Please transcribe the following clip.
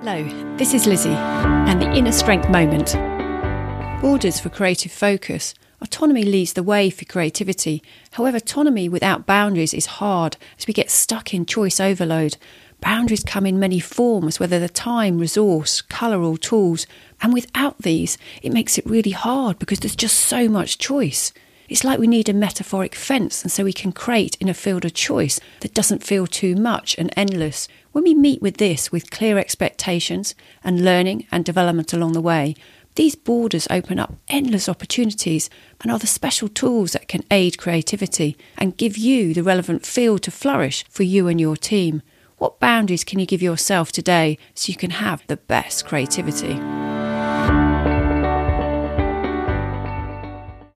Hello, this is Lizzie and the Inner Strength Moment. Borders for creative focus. Autonomy leads the way for creativity. However, autonomy without boundaries is hard as we get stuck in choice overload. Boundaries come in many forms, whether they're time, resource, colour, or tools. And without these, it makes it really hard because there's just so much choice. It's like we need a metaphoric fence, and so we can create in a field of choice that doesn't feel too much and endless. When we meet with this with clear expectations and learning and development along the way, these borders open up endless opportunities and are the special tools that can aid creativity and give you the relevant field to flourish for you and your team. What boundaries can you give yourself today so you can have the best creativity?